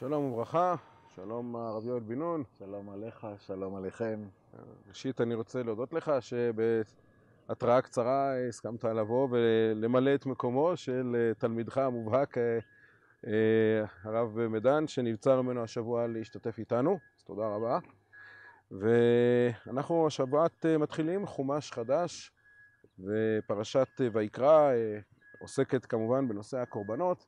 שלום וברכה, שלום הרב יואל בן נון. שלום עליך, שלום עליכם. ראשית אני רוצה להודות לך שבהתראה קצרה הסכמת לבוא ולמלא את מקומו של תלמידך המובהק הרב מדן שנבצר ממנו השבוע להשתתף איתנו, אז תודה רבה. ואנחנו השבת מתחילים חומש חדש ופרשת ויקרא עוסקת כמובן בנושא הקורבנות.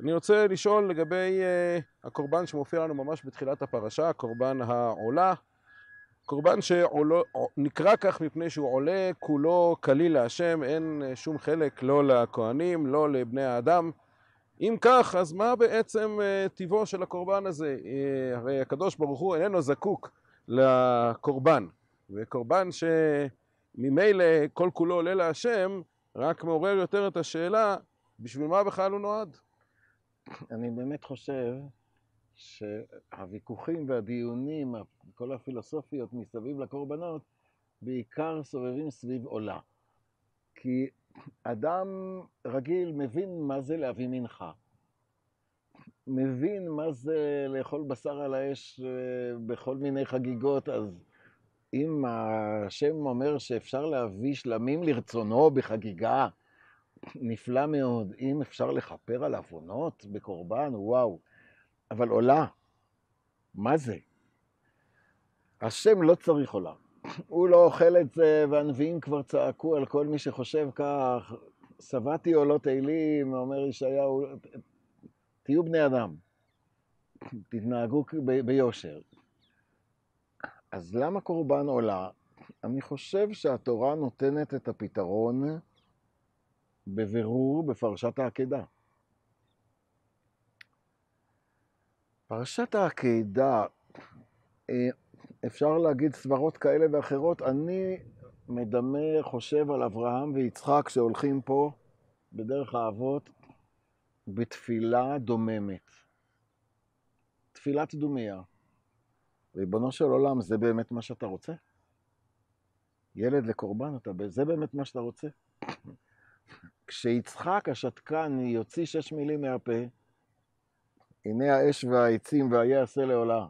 אני רוצה לשאול לגבי uh, הקורבן שמופיע לנו ממש בתחילת הפרשה, קורבן העולה. קורבן שנקרא כך מפני שהוא עולה כולו כליל להשם, אין שום חלק לא לכהנים, לא לבני האדם. אם כך, אז מה בעצם טיבו של הקורבן הזה? הרי הקדוש ברוך הוא איננו זקוק לקורבן, וקורבן שממילא כל כולו עולה להשם, רק מעורר יותר את השאלה, בשביל מה בכלל הוא נועד? אני באמת חושב שהוויכוחים והדיונים, כל הפילוסופיות מסביב לקורבנות, בעיקר סובבים סביב עולה. כי אדם רגיל מבין מה זה להביא מנחה. מבין מה זה לאכול בשר על האש אה, בכל מיני חגיגות, אז אם השם אומר שאפשר להביא שלמים לרצונו בחגיגה, נפלא מאוד. אם אפשר לכפר על עוונות בקורבן, וואו. אבל עולה, מה זה? השם לא צריך עולה. הוא לא אוכל את זה, והנביאים כבר צעקו על כל מי שחושב כך. שבעתי עולות אלים, אומר ישעיהו, תהיו בני אדם, תתנהגו ביושר. אז למה קורבן עולה? אני חושב שהתורה נותנת את הפתרון בבירור בפרשת העקדה. פרשת העקדה, אה, אפשר להגיד סברות כאלה ואחרות. אני מדמה, חושב על אברהם ויצחק שהולכים פה בדרך האבות בתפילה דוממת. תפילת דומיה. ריבונו של עולם, זה באמת מה שאתה רוצה? ילד לקורבן, אתה, זה באמת מה שאתה רוצה? כשיצחק השתקן יוציא שש מילים מהפה, הנה האש והעצים והיה עשה לעולה.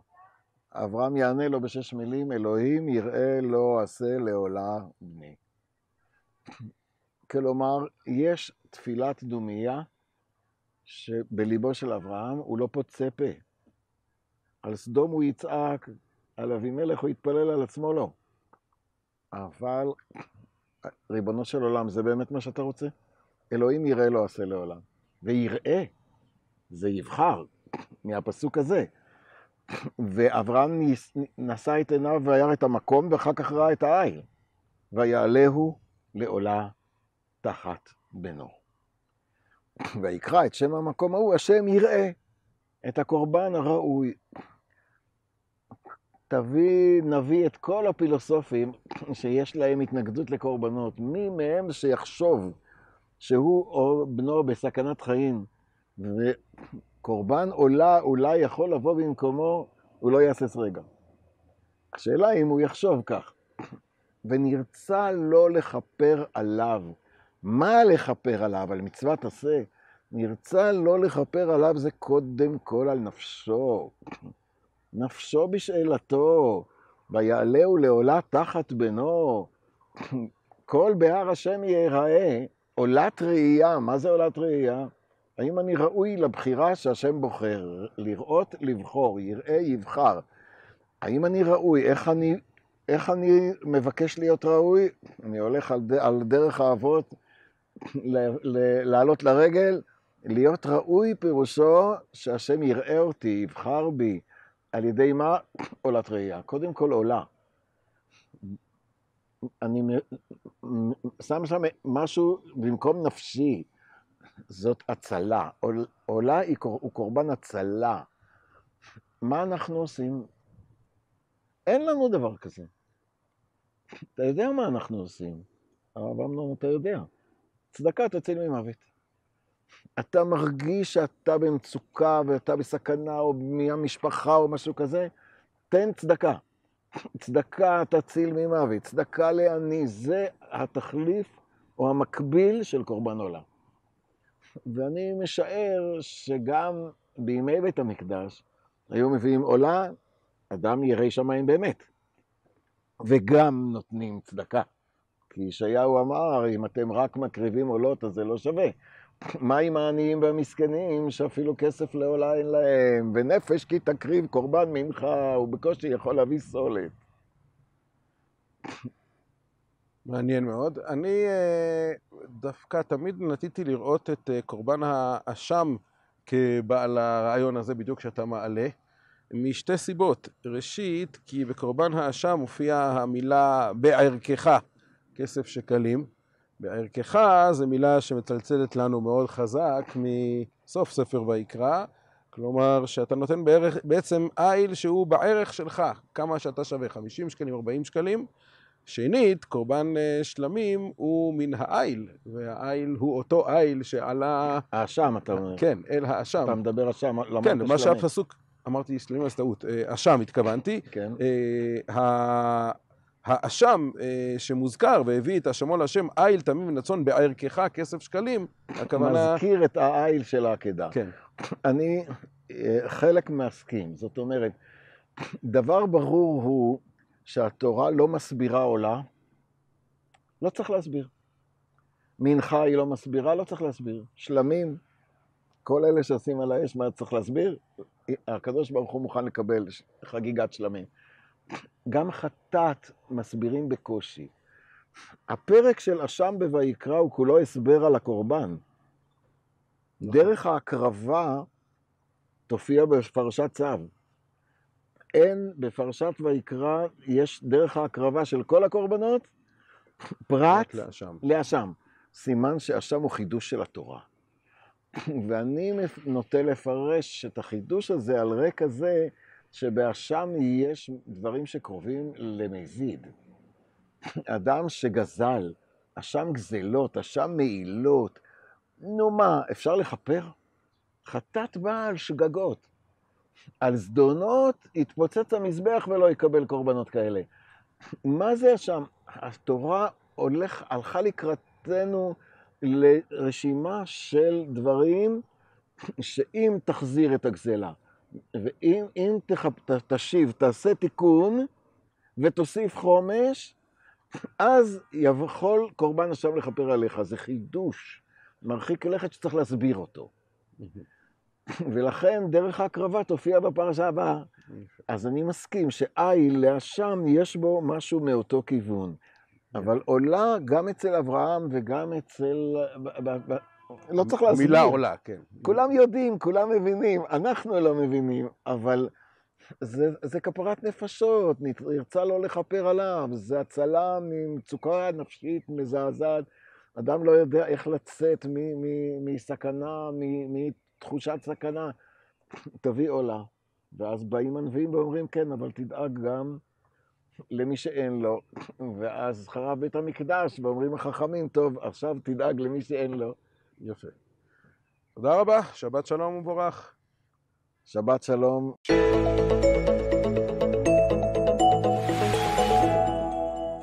אברהם יענה לו בשש מילים, אלוהים יראה לא עשה לעולה בני. כלומר, יש תפילת דומייה שבליבו של אברהם הוא לא פוצה פה. על סדום הוא יצעק, על אבימלך הוא יתפלל על עצמו לא. אבל, ריבונו של עולם, זה באמת מה שאתה רוצה? אלוהים יראה לא עשה לעולם. ויראה, זה יבחר, מהפסוק הזה. ואברהם נשא את עיניו וירא את המקום, ואחר כך ראה את העין. ויעלהו לעולה תחת בנו. ויקרא את שם המקום ההוא, השם יראה את הקורבן הראוי. תביא, נביא את כל הפילוסופים שיש להם התנגדות לקורבנות. מי מהם שיחשוב שהוא או בנו בסכנת חיים, וקורבן עולה אולי יכול לבוא במקומו, הוא לא יהסס רגע. השאלה אם הוא יחשוב כך, ונרצה לא לכפר עליו. מה לכפר עליו? על מצוות עשה? נרצה לא לכפר עליו זה קודם כל על נפשו. נפשו בשאלתו, ויעלהו לעולה תחת בנו. כל בהר השם ייראה, עולת ראייה, מה זה עולת ראייה? האם אני ראוי לבחירה שהשם בוחר? לראות, לבחור, יראה, יבחר. האם אני ראוי? איך אני, איך אני מבקש להיות ראוי? אני הולך על, על דרך האבות, לעלות לרגל. להיות ראוי פירושו שהשם יראה אותי, יבחר בי. על ידי מה? עולת ראייה. קודם כל עולה. אני שם שם משהו במקום נפשי, זאת הצלה. עולה היא, קורבן הצלה. מה אנחנו עושים? אין לנו דבר כזה. אתה יודע מה אנחנו עושים. הרב אמנון, אתה יודע. צדקה תציל ממוות. אתה מרגיש שאתה במצוקה ואתה בסכנה או מהמשפחה או משהו כזה, תן צדקה. צדקה תציל ממוות, צדקה לעני, זה התחליף או המקביל של קורבן עולה. ואני משער שגם בימי בית המקדש היו מביאים עולה, אדם ירא שמיים באמת, וגם נותנים צדקה. כי ישעיהו אמר, אם אתם רק מקריבים עולות, אז זה לא שווה. מה עם העניים והמסכנים, שאפילו כסף לעולה אין להם, ונפש כי תקריב קורבן מנחה, הוא בקושי יכול להביא סולת. מעניין מאוד. אני אה, דווקא תמיד נטיתי לראות את אה, קורבן האשם כבעל הרעיון הזה בדיוק שאתה מעלה, משתי סיבות. ראשית, כי בקורבן האשם מופיעה המילה בערכך, כסף שקלים. בערכך זו מילה שמצלצלת לנו מאוד חזק מסוף ספר ויקרא, כלומר שאתה נותן בערך, בעצם איל שהוא בערך שלך, כמה שאתה שווה, 50 שקלים, 40 שקלים. שנית, קורבן אה, שלמים הוא מן האיל, והאיל הוא אותו איל שעלה... האשם, אתה אומר. כן, אל האשם. אתה מדבר אשם, אמרת כן, מה. שהפסוק, אמרתי שלמים אז טעות, אה, אשם התכוונתי. כן. האשם אה, שמוזכר והביא את אשמו להשם איל תמים ונצון בערכך כסף שקלים, הכוונה... מזכיר את העיל של העקדה. כן, אני אה, חלק מסכים. זאת אומרת, דבר ברור הוא שהתורה לא מסבירה עולה, לא צריך להסביר. מנחה היא לא מסבירה, לא צריך להסביר. שלמים, כל אלה שעושים על האש, מה צריך להסביר? הקדוש ברוך הוא מוכן לקבל חגיגת שלמים. גם חטאת מסבירים בקושי. הפרק של אשם בויקרא הוא כולו הסבר על הקורבן. נכון. דרך ההקרבה תופיע בפרשת צו. אין, בפרשת ויקרא יש דרך ההקרבה של כל הקורבנות, פרט לאשם. סימן שאשם הוא חידוש של התורה. ואני נוטה לפרש את החידוש הזה על רקע זה שבאשם יש דברים שקרובים למזיד. אדם שגזל, אשם גזלות, אשם מעילות, נו מה, אפשר לכפר? חטאת באה על שגגות. על זדונות יתפוצץ המזבח ולא יקבל קורבנות כאלה. מה זה שם? התורה הולך, הלכה לקראתנו לרשימה של דברים שאם תחזיר את הגזלה, ואם אם תח, ת, תשיב, תעשה תיקון ותוסיף חומש, אז יכול קורבן השם לכפר עליך. זה חידוש מרחיק לכת שצריך להסביר אותו. ולכן דרך ההקרבה תופיע בפרשה הבאה. אז אני מסכים שאיל לאשם יש בו משהו מאותו כיוון. אבל עולה גם אצל אברהם וגם אצל... לא צריך להסביר. המילה עולה, כן. כולם יודעים, כולם מבינים, אנחנו לא מבינים, אבל זה, זה כפרת נפשות, נרצה לא לכפר עליו, זה הצלה ממצוקה נפשית מזעזעת. אדם לא יודע איך לצאת מ- מ- מסכנה, מ- מתחושת סכנה. תביא עולה. ואז באים הנביאים ואומרים, כן, אבל תדאג גם למי שאין לו. ואז חרב בית המקדש, ואומרים החכמים, טוב, עכשיו תדאג למי שאין לו. יפה. תודה רבה, שבת שלום ומבורך. שבת שלום.